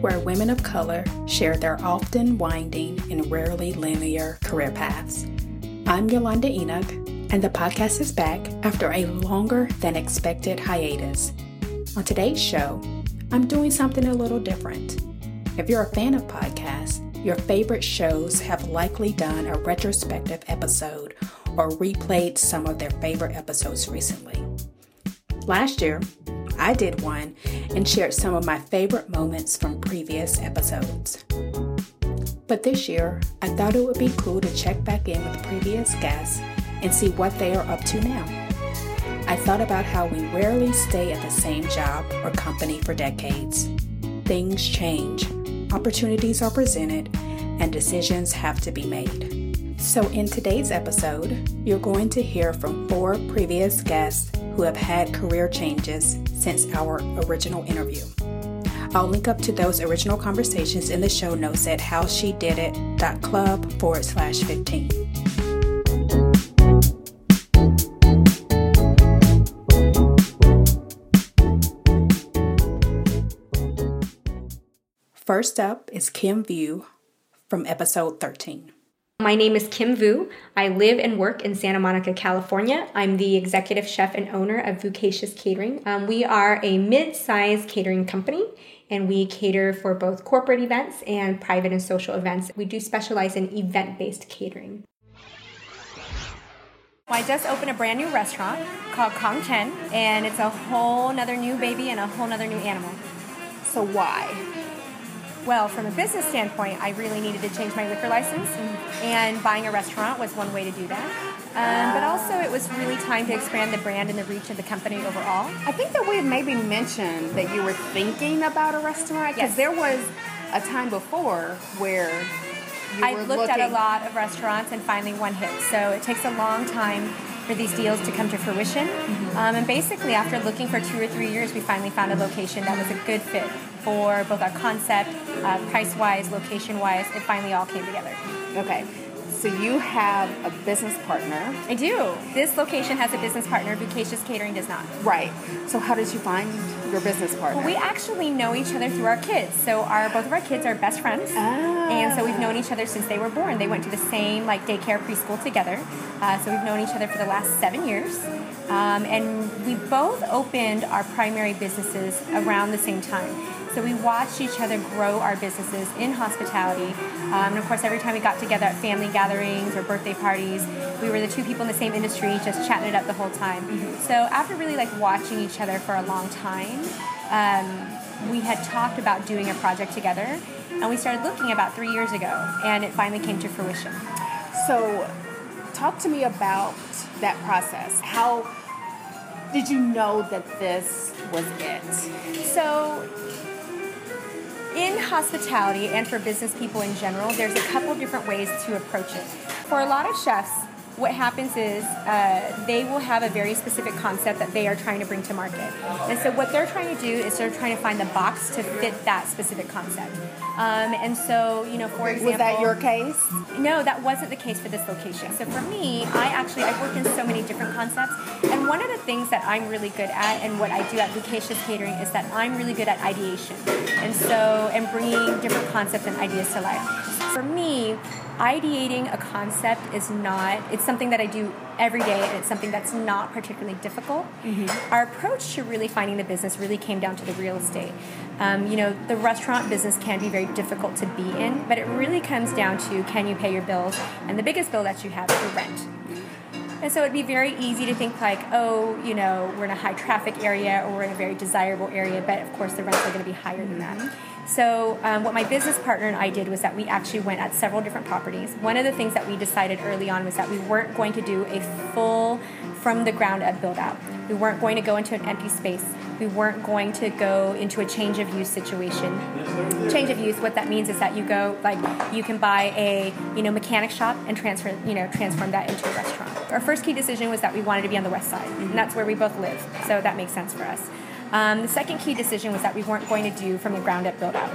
where women of color share their often winding and rarely linear career paths. I'm Yolanda Enoch, and the podcast is back after a longer than expected hiatus. On today's show, I'm doing something a little different. If you're a fan of podcasts, your favorite shows have likely done a retrospective episode or replayed some of their favorite episodes recently. Last year, I did one and shared some of my favorite moments from previous episodes. But this year, I thought it would be cool to check back in with previous guests and see what they are up to now. I thought about how we rarely stay at the same job or company for decades. Things change, opportunities are presented, and decisions have to be made. So, in today's episode, you're going to hear from four previous guests who have had career changes since our original interview. I'll link up to those original conversations in the show notes at howshedidit.club forward slash 15. First up is Kim Vu from episode 13. My name is Kim Vu. I live and work in Santa Monica, California. I'm the executive chef and owner of Vucacious Catering. Um, we are a mid sized catering company and we cater for both corporate events and private and social events. We do specialize in event based catering. I just opened a brand new restaurant called Kong Ten, and it's a whole nother new baby and a whole nother new animal. So, why? Well, from a business standpoint, I really needed to change my liquor license, and buying a restaurant was one way to do that. Um, but also, it was really time to expand the brand and the reach of the company overall. I think that we had maybe mentioned that you were thinking about a restaurant because Yes. there was a time before where you I were looked looking, at a lot of restaurants and finally one hit. So it takes a long time for these deals to come to fruition. Um, and basically, after looking for two or three years, we finally found a location that was a good fit for both our concept, uh, price wise, location wise. It finally all came together. Okay, so you have a business partner, I do. This location has a business partner. Vucacious Catering does not. right? So how did you find your business partner? Well, we actually know each other through our kids. So our both of our kids are best friends, Ah. and so we've known each other since they were born. They went to the same like daycare preschool together. Uh, so we've known each other for the last seven years, um, and we both opened our primary businesses around the same time. So we watched each other grow our businesses in hospitality, um, and of course, every time we got together at family gatherings or birthday parties, we were the two people in the same industry, just chatting it up the whole time. So after really like watching each other for a long time, um, we had talked about doing a project together, and we started looking about three years ago, and it finally came to fruition. So, talk to me about that process. How did you know that this was it? So, in hospitality and for business people in general, there's a couple different ways to approach it. For a lot of chefs, what happens is uh, they will have a very specific concept that they are trying to bring to market. And so, what they're trying to do is they're trying to find the box to fit that specific concept. Um, and so, you know, for example, Was that your case? no, that wasn't the case for this location. So for me, I actually I've worked in so many different concepts, and one of the things that I'm really good at, and what I do at Vucacious Catering, is that I'm really good at ideation, and so and bringing different concepts and ideas to life. For me, ideating a concept is not it's something that I do every day, and it's something that's not particularly difficult. Our approach to really finding the business really came down to the real estate. Um, you know, the restaurant business can be very difficult to be in, but it really comes down to can you pay your bills? And the biggest bill that you have is your rent. And so it'd be very easy to think like, oh, you know, we're in a high traffic area or we're in a very desirable area, but of course the rents are going to be higher than that. So um, what my business partner and I did was that we actually went at several different properties. One of the things that we decided early on was that we weren't going to do a full from the ground up build out. We weren't going to go into an empty space. We weren't going to go into a change of use situation. Change of use, what that means is that you go like you can buy a you know mechanic shop and transfer you know transform that into a restaurant. Our first key decision was that we wanted to be on the west side, and that's where we both live, so that makes sense for us. Um, the second key decision was that we weren't going to do from the ground up build out.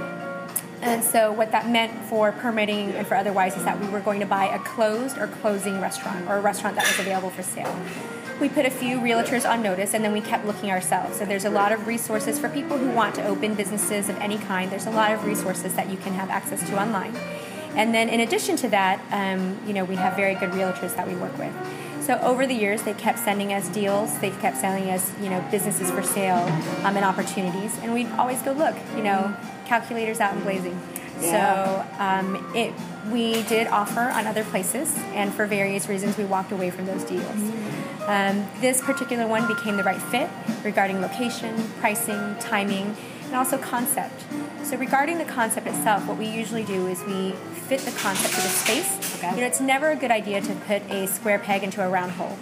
And so, what that meant for permitting and for otherwise is that we were going to buy a closed or closing restaurant or a restaurant that was available for sale. we put a few realtors on notice and then we kept looking ourselves. So there's a lot of resources for people who want to open businesses of any kind. There's a lot of resources that you can have access to online. And then in addition to that, um, you know, we have very good realtors that we work with. So over the years, they kept sending us deals. They kept sending us, you know, businesses for sale um, and opportunities, and we'd always go look. You know, calculators out and blazing. Yeah. So um, it we did offer on other places, and for various reasons, we walked away from those deals. Um, this particular one became the right fit regarding location, pricing, timing, and also concept. So regarding the concept itself, what we usually do is we fit the concept to the space. Okay. You know, it's never a good idea to put a square peg into a round hole.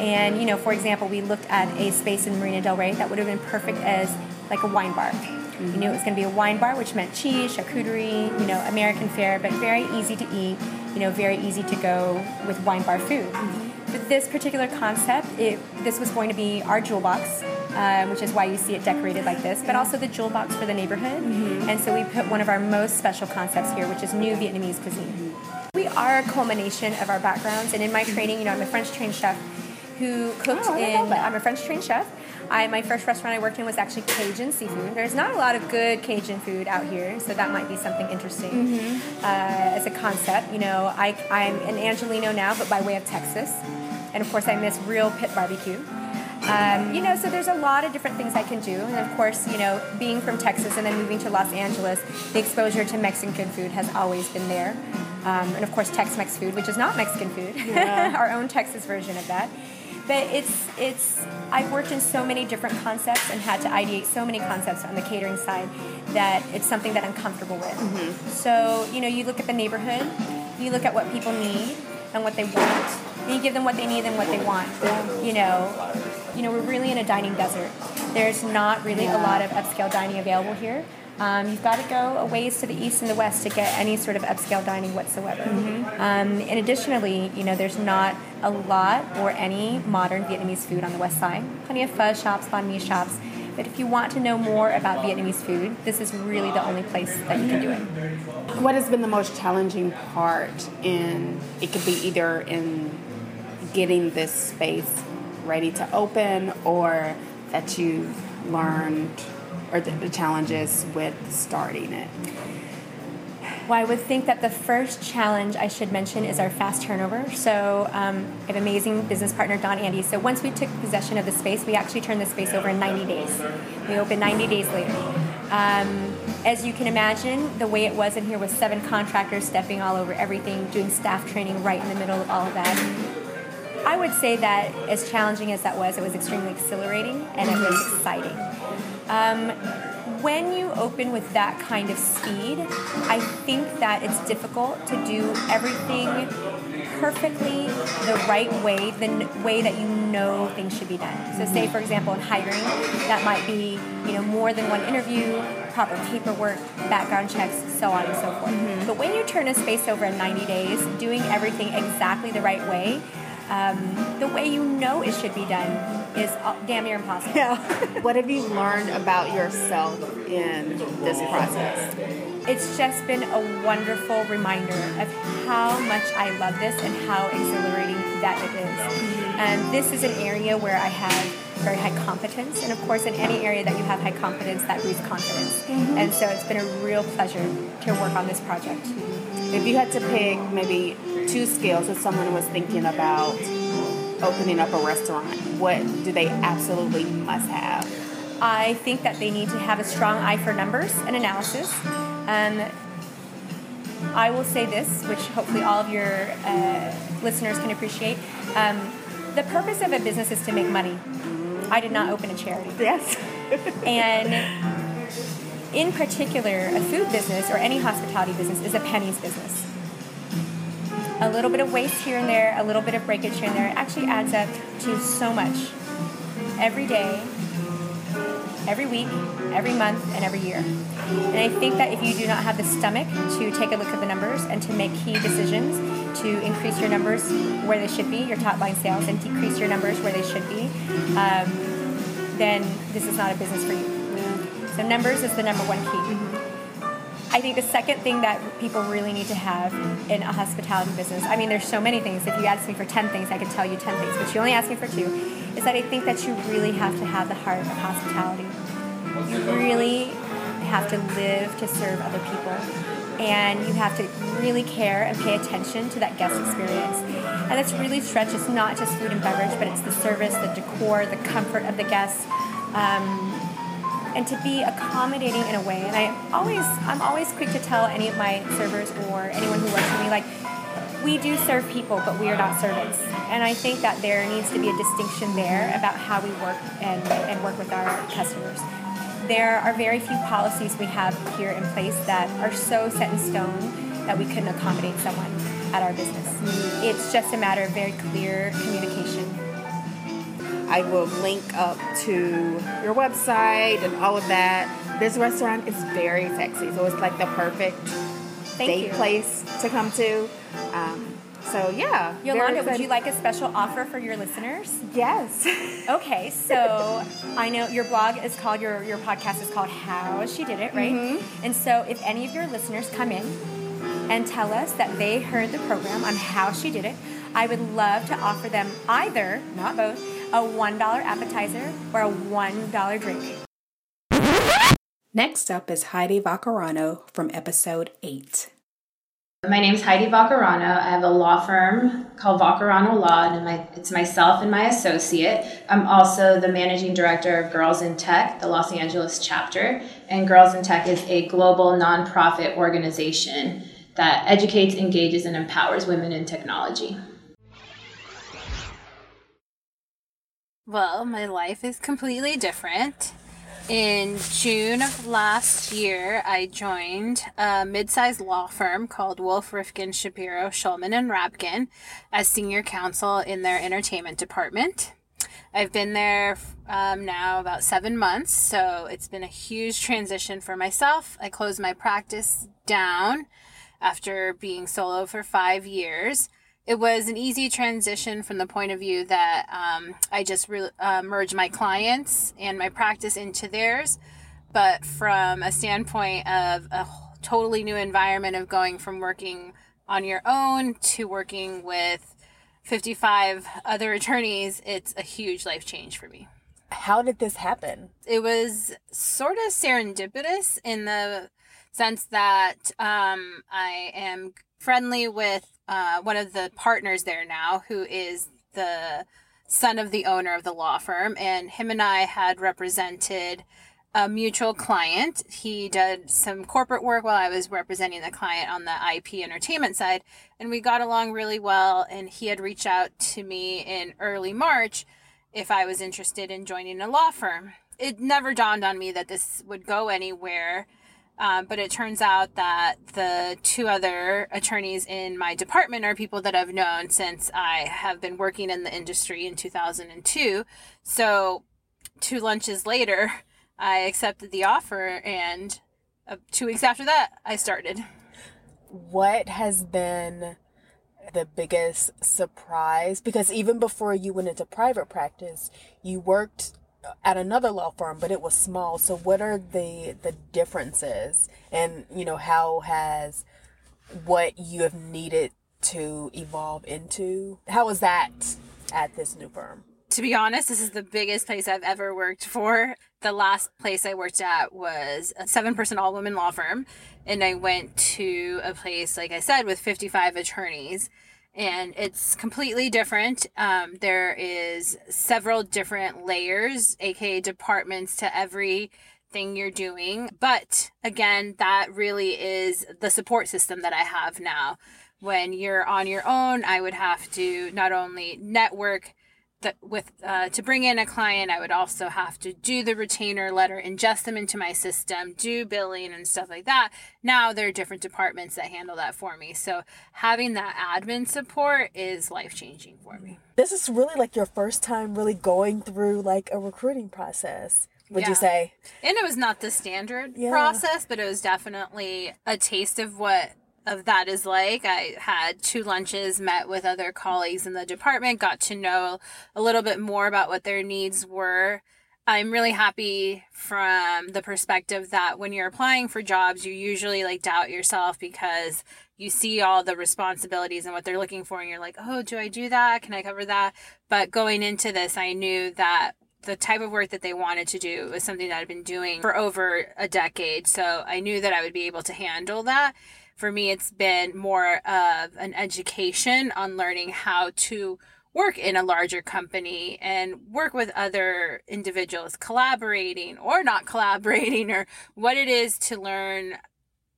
And you know, for example, we looked at a space in Marina Del Rey that would have been perfect as like a wine bar. Mm-hmm. You knew it was going to be a wine bar, which meant cheese, charcuterie, you know, American fare, but very easy to eat. You know, very easy to go with wine bar food. Mm-hmm. But this particular concept, it, this was going to be our jewel box, um, which is why you see it decorated like this, but also the jewel box for the neighborhood. And so we put one of our most special concepts here, which is new Vietnamese cuisine. We are a culmination of our backgrounds, and in my training, you know, I'm a French trained chef who cooked Oh, I didn't know in. I'm a French trained chef. I, my first restaurant I worked in was actually Cajun seafood. There's not a lot of good Cajun food out here, so that might be something interesting Mm-hmm. uh, as a concept. You know, I, I'm an Angelino now, but by way of Texas, and of course I miss real pit barbecue. Um, you know, so there's a lot of different things I can do, and of course, you know, being from Texas and then moving to Los Angeles, the exposure to Mexican food has always been there, um, and of course Tex-Mex food, which is not Mexican food, our own Texas version of that. But it's it's I've worked in so many different concepts and had to ideate so many concepts on the catering side that it's something that I'm comfortable with. So you know, you look at the neighborhood, you look at what people need and what they want, and you give them what they need and what they want. You know, you know, we're really in a dining desert. There's not really a lot of upscale dining available here. Um, you've got to go a ways to the east and the west to get any sort of upscale dining whatsoever. Um, and additionally, you know, there's not a lot or any modern Vietnamese food on the west side. Plenty of pho shops, banh mi shops. But if you want to know more about Vietnamese food, this is really the only place that you can do it. What has been the most challenging part in it could be either in getting this space ready to open or that you've learned or the, the challenges with starting it? Well, I would think that the first challenge I should mention is our fast turnover. So um, I have amazing business partner, Don Andy. So once we took possession of the space, we actually turned the space over in 90 days. We opened 90 days later. Um, as you can imagine, the way it was in here was seven contractors stepping all over everything, doing staff training right in the middle of all of that. I would say that as challenging as that was, it was extremely exhilarating and it was mm-hmm. exciting. Um, when you open with that kind of speed, I think that it's difficult to do everything perfectly the right way, the n- way that you know things should be done. So, say mm-hmm. for example, in hiring, that might be you know more than one interview, proper paperwork, background checks, so on and so forth. Mm-hmm. But when you turn a space over in 90 days, doing everything exactly the right way, um, the way you know it should be done is damn near impossible. Yeah. What have you learned about yourself in this process? it's just been a wonderful reminder of how much I love this and how exhilarating that it is. And this is an area where I have very high competence, and of course, in any area that you have high competence, that breeds confidence. And so it's been a real pleasure to work on this project. If you had to pick maybe two skills if someone was thinking about opening up a restaurant, what do they absolutely must have? I think that they need to have a strong eye for numbers and analysis. Um, I will say this, which hopefully all of your uh, listeners can appreciate. Um, the purpose of a business is to make money. I did not open a charity. Yes. And in particular, a food business or any hospitality business is a pennies business. A little bit of waste here and there, a little bit of breakage here and there, it actually adds up to so much every day, every week, every month, and every year. And I think that if you do not have the stomach to take a look at the numbers and to make key decisions to increase your numbers where they should be, your top line sales, and decrease your numbers where they should be, um, then this is not a business for you. So numbers is the number one key. I think the second thing that people really need to have in a hospitality business, I mean, there's so many things. If you ask me for 10 things, I could tell you 10 things, but you only ask me for two, is that I think that you really have to have the heart of hospitality. You really have to live to serve other people. And you have to really care and pay attention to that guest experience. And it's really stretched. It's not just food and beverage, but it's the service, the decor, the comfort of the guests. Um, and to be accommodating in a way. And I always, I'm always quick to tell any of my servers or anyone who works for me, like, we do serve people, but we are not servants. And I think that there needs to be a distinction there about how we work and, and work with our customers. There are very few policies we have here in place that are so set in stone that we couldn't accommodate someone at our business. It's just a matter of very clear communication I will link up to your website and all of that. This restaurant is very sexy, so it's like the perfect Thank date you. place to come to. Um, so yeah, Yolanda, would you like a special offer for your listeners? Yes. Okay, so I know your blog is called your your podcast is called How She Did It, right? Mm-hmm. And so if any of your listeners come in and tell us that they heard the program on how she did it, I would love to offer them either, not both, a $1 appetizer or a $1 drink. Next up is Heidi Vaccarano from episode 8. My name is Heidi Vaccarano. I have a law firm called Vaccarano Law, and my, it's myself and my associate. I'm also the managing director of Girls in Tech, the Los Angeles chapter. And Girls in Tech is a global nonprofit organization that educates, engages, and empowers women in technology. Well, my life is completely different. In June of last year, I joined a mid-sized law firm called Wolf Rifkin Shapiro Schulman and Rabkin as senior counsel in their entertainment department. I've been there um, now about seven months, so it's been a huge transition for myself. I closed my practice down after being solo for five years it was an easy transition from the point of view that um, I just re- uh, merged my clients and my practice into theirs. But from a standpoint of a totally new environment of going from working on your own to working with 55 other attorneys, it's a huge life change for me. How did this happen? It was sort of serendipitous in the sense that um, I am friendly with uh, one of the partners there now, who is the son of the owner of the law firm, and him and I had represented a mutual client. He did some corporate work while I was representing the client on the IP entertainment side, and we got along really well. And he had reached out to me in early March if I was interested in joining a law firm. It never dawned on me that this would go anywhere. Um, but it turns out that the two other attorneys in my department are people that I've known since I have been working in the industry in 2002. So, two lunches later, I accepted the offer, and uh, two weeks after that, I started. What has been the biggest surprise? Because even before you went into private practice, you worked at another law firm, but it was small. So what are the the differences, and you know how has what you have needed to evolve into? How was that at this new firm? to be honest, this is the biggest place I've ever worked for. The last place I worked at was a seven person all women law firm. And I went to a place, like I said, with 55 attorneys. And it's completely different. Um, there is several different layers, aka departments to every thing you're doing. But again, that really is the support system that I have now. When you're on your own, I would have to not only network, that with uh, to bring in a client i would also have to do the retainer letter ingest them into my system do billing and stuff like that now there are different departments that handle that for me so having that admin support is life changing for me This is really like your first time really going through like a recruiting process. Would Yeah. you say? and it was not the standard Yeah. process but it was definitely a taste of what of that is like i had two lunches met with other colleagues in the department got to know a little bit more about what their needs were I'm really happy from the perspective that when you're applying for jobs, you usually like doubt yourself because you see all the responsibilities and what they're looking for, and you're like, oh, do I do that? Can I cover that? But going into this, I knew that the type of work that they wanted to do was something that I'd been doing for over a decade. So I knew that I would be able to handle that. For me, it's been more of an education on learning how to work in a larger company and work with other individuals, collaborating or not collaborating, or what it is to learn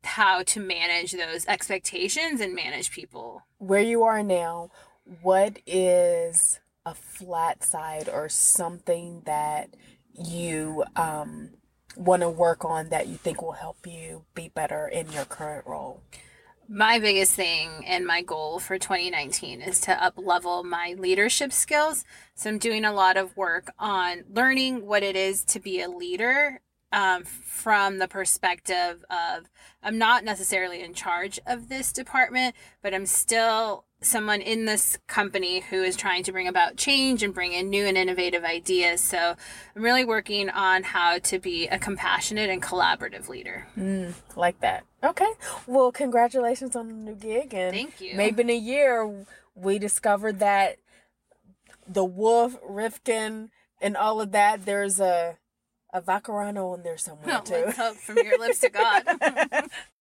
how to manage those expectations and manage people. Where you are now, what is a flat side or something that you um, want to work on that you think will help you be better in your current role? my biggest thing and my goal for 2019 is to up level my leadership skills. So I'm doing a lot of work on learning what it is to be a leader um, from the perspective of I'm not necessarily in charge of this department, but I'm still someone in this company who is trying to bring about change and bring in new and innovative ideas. So I'm really working on how to be a compassionate and collaborative leader. Mm, like that. Okay. Well, congratulations on the new gig. And Thank you. Maybe in a year we discovered that the wolf, Rifkin, and all of that, there's a a Vaccarano in there somewhere too. Let's hope from your lips to God.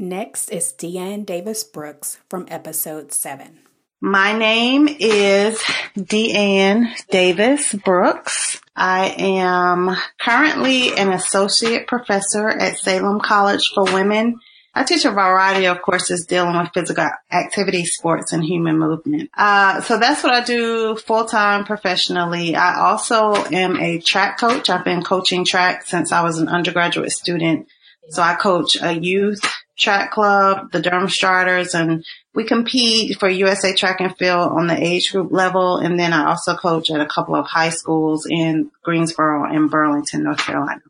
Next is Deanne Davis Brooks from episode 7. My name is Deanne Davis Brooks. I am currently an associate professor at Salem College for Women. I teach a variety of courses dealing with physical activity, sports, and human movement. Uh, so that's what I do full time professionally. I also am a track coach. I've been coaching track since I was an undergraduate student. So I coach a youth track club, the Durham Striders, and we compete for USA Track and Field on the age group level. And then I also coach at a couple of high schools in Greensboro and Burlington, North Carolina.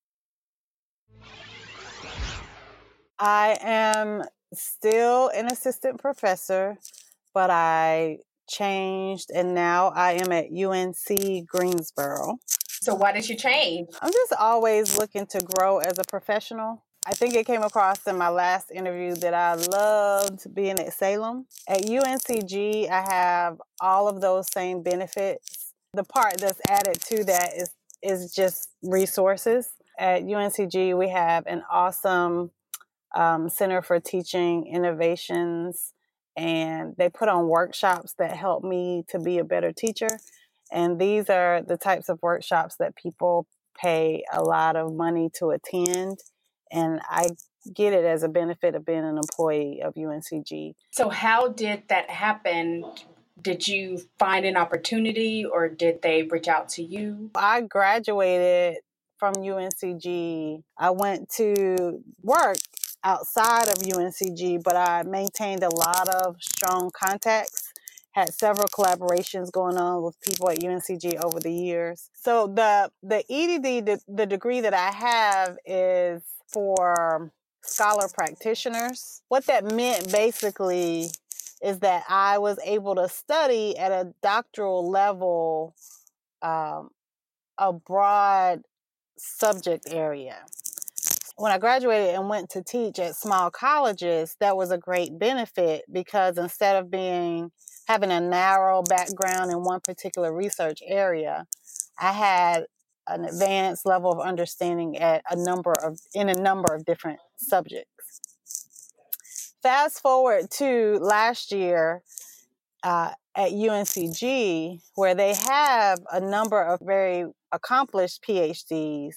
I am still an assistant professor, but I changed and now I am at UNC Greensboro. So why did you change? I'm just always looking to grow as a professional. I think it came across in my last interview that I loved being at Salem. At UNCG, I have all of those same benefits. The part that's added to that is is just resources. At UNCG, we have an awesome um, Center for Teaching Innovations, and they put on workshops that help me to be a better teacher. And these are the types of workshops that people pay a lot of money to attend and I get it as a benefit of being an employee of UNCG. So, how did that happen? Did you find an opportunity or did they reach out to you? I graduated from UNCG. I went to work outside of UNCG, but I maintained a lot of strong contacts had several collaborations going on with people at UNCG over the years. So the the EDD the, the degree that I have is for scholar practitioners. What that meant basically is that I was able to study at a doctoral level um, a broad subject area. When I graduated and went to teach at small colleges, that was a great benefit because instead of being having a narrow background in one particular research area, I had an advanced level of understanding at a number of in a number of different subjects. Fast forward to last year uh, at UNCG, where they have a number of very accomplished PhDs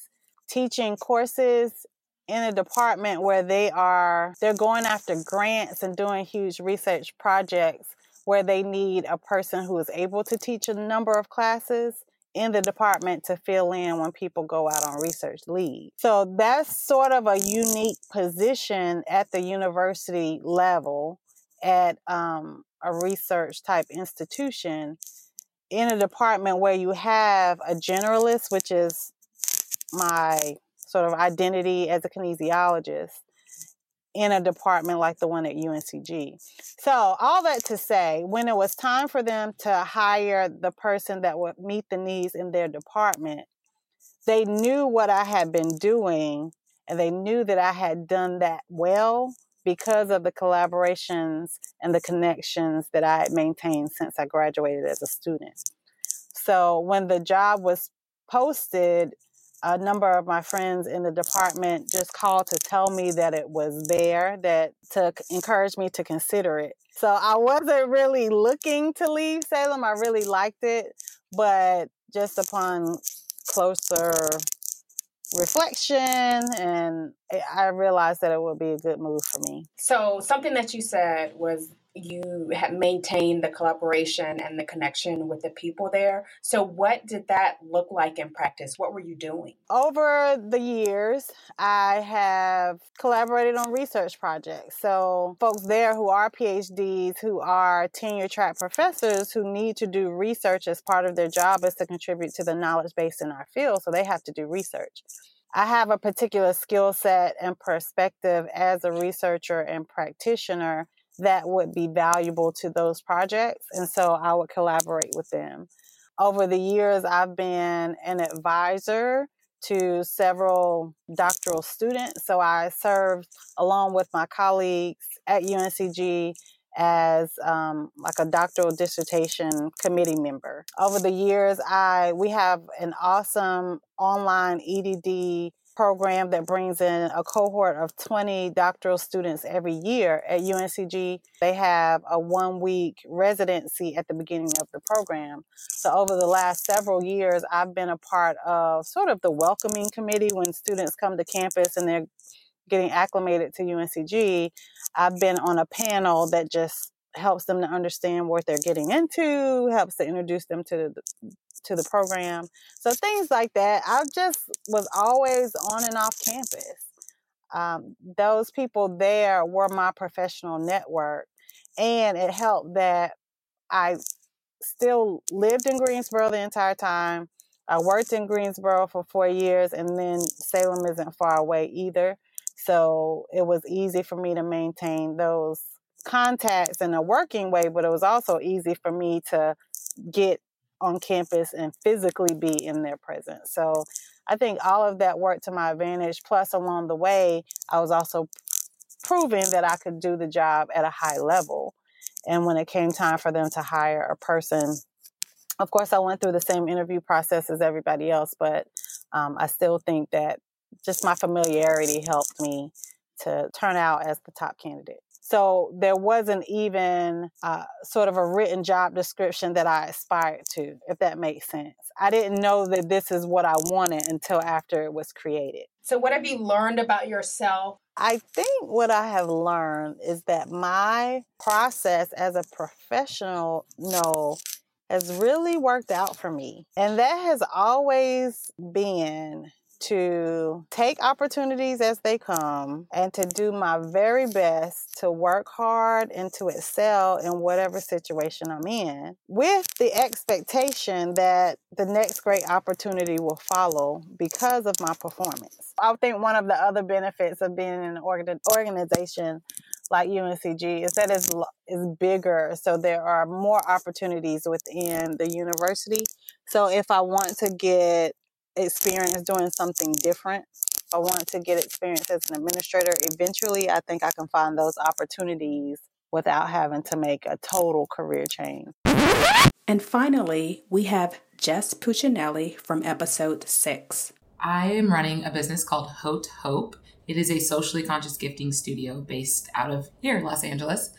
teaching courses in a department where they are they're going after grants and doing huge research projects where they need a person who is able to teach a number of classes in the department to fill in when people go out on research leave. So that's sort of a unique position at the university level at um, a research type institution in a department where you have a generalist, which is my sort of identity as a kinesiologist, in a department like the one at UNCG. So, all that to say, when it was time for them to hire the person that would meet the needs in their department, they knew what I had been doing and they knew that I had done that well because of the collaborations and the connections that I had maintained since I graduated as a student. So when the job was posted, a number of my friends in the department just called to tell me that it was there, that to encourage me to consider it. So I wasn't really looking to leave Salem. I really liked it, but just upon closer reflection and eh, I realized that it would be a good move for me. So something that you said was you have maintained the collaboration and the connection with the people there. So, what did that look like in practice? What were you doing? Over the years, I have collaborated on research projects. So, folks there who are PhDs, who are tenure track professors, who need to do research as part of their job is to contribute to the knowledge base in our field. So, they have to do research. I have a particular skill set and perspective as a researcher and practitioner that would be valuable to those projects. And so I would collaborate with them. Over the years, I've been an advisor to several doctoral students. So I served along with my colleagues at UNCG as um, like a doctoral dissertation committee member. Over the years, I we have an awesome online EDD program that brings in a cohort of 20 doctoral students every year at UNCG. They have a one week residency at the beginning of the program. So, over the last several years, I've been a part of sort of the welcoming committee when students come to campus and they're getting acclimated to UNCG. I've been on a panel that just helps them to understand what they're getting into, helps to introduce them to the, to the program. So things like that. I just was always on and off campus. Um, those people there were my professional network, and it helped that I still lived in Greensboro the entire time. I worked in Greensboro for four years, and then Salem isn't far away either. So it was easy for me to maintain those contacts in a working way, but it was also easy for me to get on campus and physically be in their presence. So I think all of that worked to my advantage. Plus, along the way, I was also proving that I could do the job at a high level. And when it came time for them to hire a person, of course, I went through the same interview process as everybody else, but um, I still think that just my familiarity helped me to turn out as the top candidate. So there wasn't even uh, sort of a written job description that I aspired to, if that makes sense. I didn't know that this is what I wanted until after it was created. So, what have you learned about yourself? I think what I have learned is that my process as a professional no, has really worked out for me. And that has always been to take opportunities as they come and to do my very best to work hard and to excel in whatever situation I'm in with the expectation that the next great opportunity will follow because of my performance. I think one of the other benefits of being in an organization like UNCG is that it's, it's bigger, so there are more opportunities within the university. So if I want to get experience doing something different. I want to get experience as an administrator. Eventually, I think I can find those opportunities without having to make a total career change. And finally, we have Jess Puccinelli from episode six. I am running a business called Haute Hope. It is a socially conscious gifting studio based out of here, Los Angeles.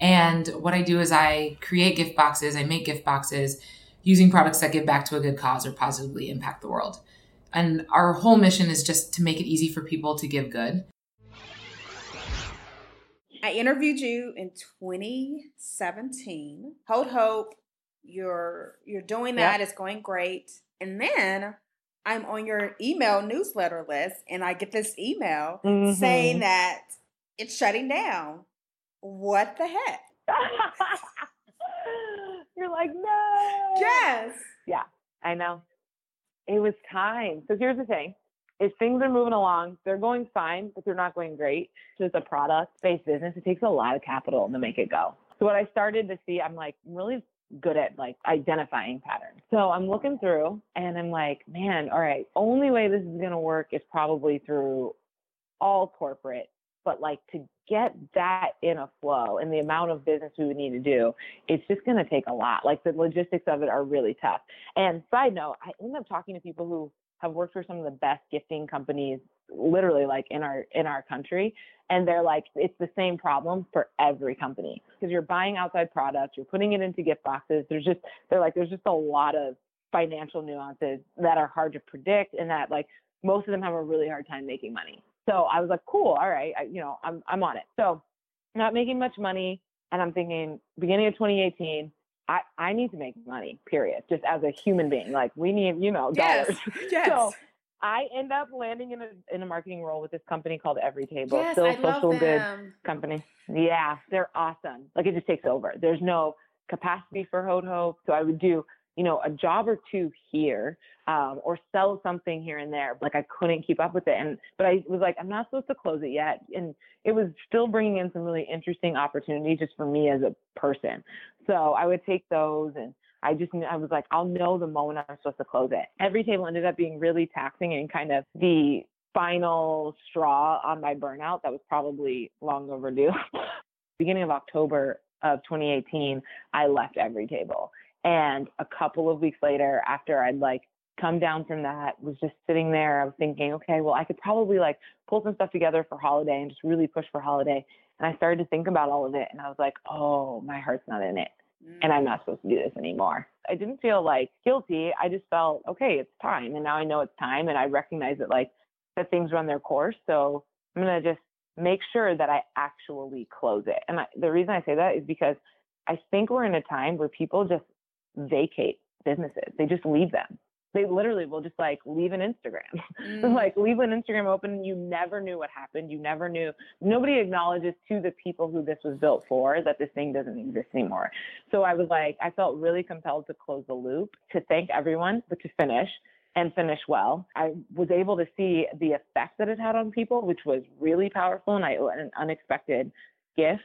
And what I do is I create gift boxes, I make gift boxes using products that give back to a good cause or positively impact the world. And our whole mission is just to make it easy for people to give good. I interviewed you in 2017. Haute Hope. You're you're doing that. Yep. It's going great. And then I'm on your email newsletter list and I get this email mm-hmm. saying that it's shutting down. What the heck? You're like, no. Yes. Yeah, I know. It was time. So here's the thing. If things are moving along, they're going fine, but they're not going great. So it's a product based business. It takes a lot of capital to make it go. So what I started to see, I'm like really good at like identifying patterns. So I'm looking through and I'm like, man, all right, only way this is going to work is probably through all corporate, but like to get that in a flow and the amount of business we would need to do, it's just going to take a lot. Like the logistics of it are really tough. And side note, I end up talking to people who have worked for some of the best gifting companies literally like in our in our country and they're like it's the same problem for every company because you're buying outside products you're putting it into gift boxes there's just they're like there's just a lot of financial nuances that are hard to predict and that like most of them have a really hard time making money so i was like cool all right I, you know i'm i'm on it so not making much money and i'm thinking beginning of 2018 I, I need to make money, period. Just as a human being. Like we need, you know, dollars. Yes. yes. So I end up landing in a in a marketing role with this company called Everytable. Yes, Still I a love social good company. Yeah, they're awesome. Like it just takes over. There's no capacity for Haute Hope. So I would do, you know, a job or two here, um, or sell something here and there. Like I couldn't keep up with it. And, but I was like, I'm not supposed to close it yet. And it was still bringing in some really interesting opportunities just for me as a person. So I would take those and I just, I was like, I'll know the moment I'm supposed to close it. Everytable ended up being really taxing and kind of the final straw on my burnout that was probably long overdue. Beginning of October of 2018, I left Everytable. And a couple of weeks later, after I'd like come down from that, was just sitting there, I was thinking, okay, well, I could probably like pull some stuff together for holiday and just really push for holiday. And I started to think about all of it and I was like, oh, my heart's not in it. And I'm not mm. supposed to do this anymore. I didn't feel like guilty. I just felt, okay, it's time. And now I know it's time. And I recognize that like that things run their course. So I'm going to just make sure that I actually close it. And I, the reason I say that is because I think we're in a time where people just vacate businesses. They just leave them. They literally will just like leave an Instagram, Mm. like leave an Instagram open. You never knew what happened. You never knew. Nobody acknowledges to the people who this was built for that this thing doesn't exist anymore. So I was like, I felt really compelled to close the loop, to thank everyone, but to finish and finish well. I was able to see the effect that it had on people, which was really powerful and I an unexpected gift.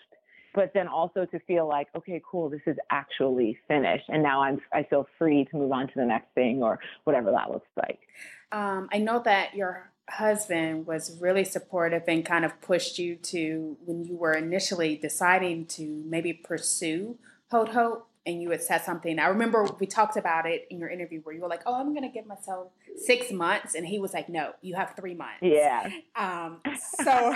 But then also to feel like, okay, cool, this is actually finished, and now I'm I feel free to move on to the next thing or whatever that looks like. Um, I know that your husband was really supportive and kind of pushed you to when you were initially deciding to maybe pursue Hope and you had said something. I remember we talked about it in your interview where you were like, Oh, I'm gonna give myself six months and he was like, No, you have three months. Yeah. Um so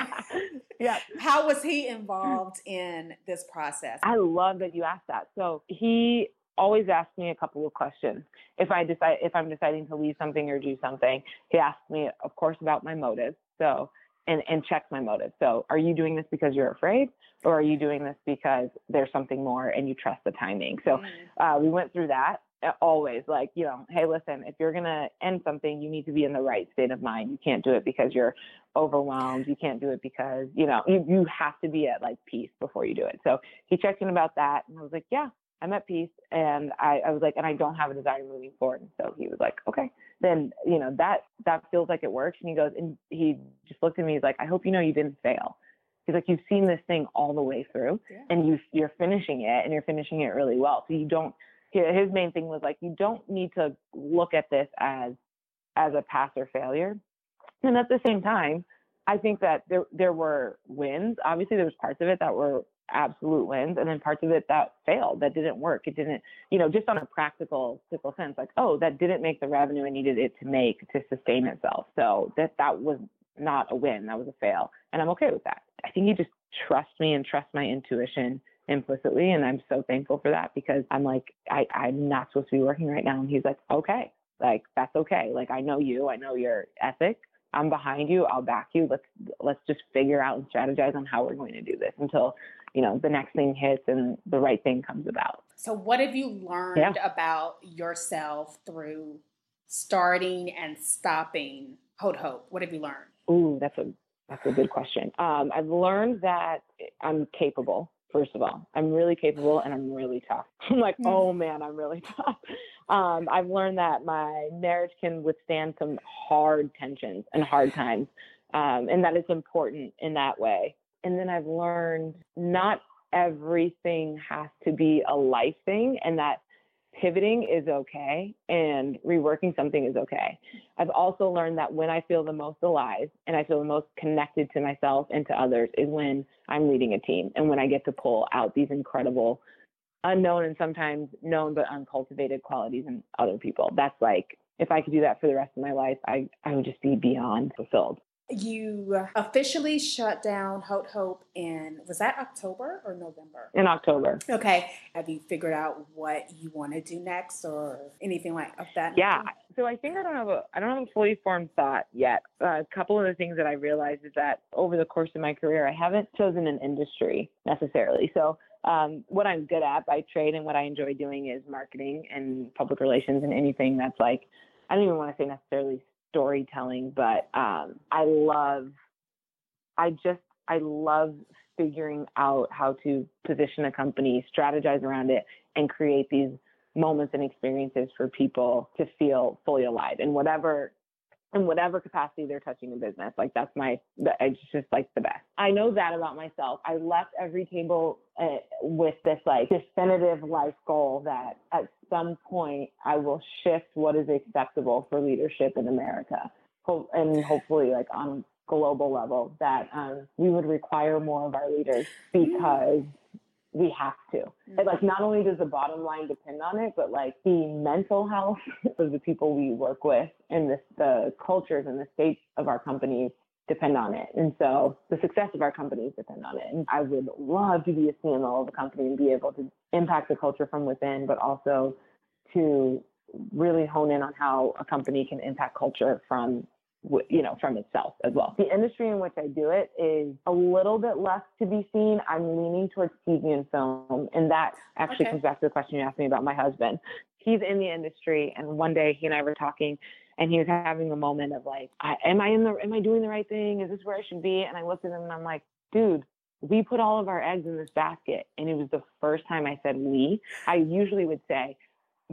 yeah. how was he involved in this process? I love that you asked that. So he always asks me a couple of questions. If I decide if I'm deciding to leave something or do something, he asks me, of course, about my motives. So and and checks my motives. So are you doing this because you're afraid, or are you doing this because there's something more and you trust the timing? So uh, we went through that uh, always like you know hey listen if you're going to end something you need to be in the right state of mind you can't do it because you're overwhelmed you can't do it because you know you, you have to be at like peace before you do it so he checked in about that and i was like yeah i'm at peace and i, I was like and i don't have a desire moving forward and so he was like okay then you know that that feels like it works and he goes and he just looked at me he's like i hope you know you didn't fail He's like, you've seen this thing all the way through, and you you're finishing it, and you're finishing it really well. So you don't. His main thing was like, you don't need to look at this as as a pass or failure. And at the same time, I think that there there were wins. Obviously, there was parts of it that were absolute wins, and then parts of it that failed, that didn't work. It didn't, you know, just on a practical, practical sense, like, oh, that didn't make the revenue I needed it to make to sustain itself. So that that was not a win. That was a fail, and I'm okay with that. I think he just trusts me and trusts my intuition implicitly, and I'm so thankful for that because I'm like, I I'm not supposed to be working right now, and he's like, okay, like that's okay. Like I know you, I know your ethic. I'm behind you. I'll back you. Let's let's just figure out and strategize on how we're going to do this until you know the next thing hits and the right thing comes about. So, what have you learned Yeah. about yourself through starting and stopping Haute Hope? What have you learned? Ooh, that's a that's a good question. Um, I've learned that I'm capable. First of all, I'm really capable and I'm really tough. I'm like, Mm. oh man, I'm really tough. Um, I've learned that my marriage can withstand some hard tensions and hard times, um, and that it's important in that way. And then I've learned not everything has to be a life thing and that pivoting is okay and reworking something is okay. I've also learned that when I feel the most alive and I feel the most connected to myself and to others is when I'm leading a team and when I get to pull out these incredible unknown and sometimes known but uncultivated qualities in other people. That's like if I could do that for the rest of my life, I, I would just be beyond fulfilled. You officially shut down Haute Hope in, was that October or November? In October. Okay. Have you figured out what you want to do next or anything like of that? Yeah. So I think I don't have a, I don't have a fully formed thought yet. Uh, a couple of the things that I realized is that over the course of my career, I haven't chosen an industry necessarily. So um, what I'm good at by trade and what I enjoy doing is marketing and public relations and anything that's like, I don't even want to say necessarily storytelling, but um, I love, I just, I love figuring out how to position a company, strategize around it, and create these moments and experiences for people to feel fully alive. In whatever in whatever capacity they're touching a business. Like that's my, it's just like the best. I know that about myself. I left Everytable uh, with this like definitive life goal that at some point I will shift what is acceptable for leadership in America. And hopefully like on global level that um, we would require more of our leaders because we have to. Mm-hmm. And like not only does the bottom line depend on it, but like the mental health of the people we work with and the, the cultures and the states of our companies depend on it. And so the success of our companies depend on it. And I would love to be a CMO of a company and be able to impact the culture from within, but also to really hone in on how a company can impact culture from you know, from itself as well. The industry in which I do it is a little bit less to be seen. I'm leaning towards TV and film, and that actually okay. comes back to the question you asked me about my husband. He's in the industry, and one day he and I were talking, and he was having a moment of like, I, "Am I in the? Am I doing the right thing? Is this where I should be?" And I looked at him and I'm like, "Dude." We put all of our eggs in this basket, and it was the first time I said we. I usually would say,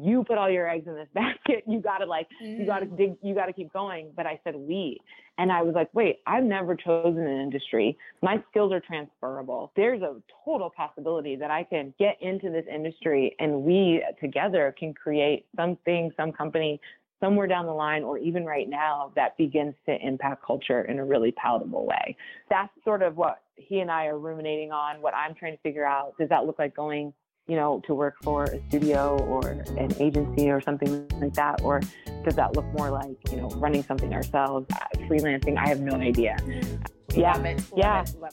you put all your eggs in this basket. You got to like, mm. you got to dig, you got to keep going. But I said we. And I was like, wait, I've never chosen an industry. My skills are transferable. There's a total possibility that I can get into this industry and we together can create something, some company somewhere down the line or even right now that begins to impact culture in a really palatable way. That's sort of what he and I are ruminating on, what I'm trying to figure out. Does that look like going you know, to work for a studio or an agency or something like that? Or does that look more like, you know, running something ourselves, uh, freelancing? I have no idea. Yeah. Love it. yeah. Love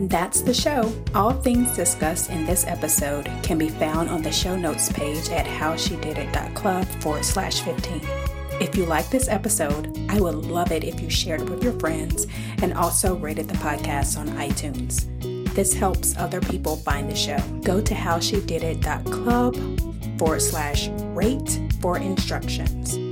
That's the show. All things discussed in this episode can be found on the show notes page at howshedidit.club forward slash 15. If you like this episode, I would love it if you shared it with your friends and also rated the podcast on iTunes. This helps other people find the show. Go to howshedidit.club forward slash rate for instructions.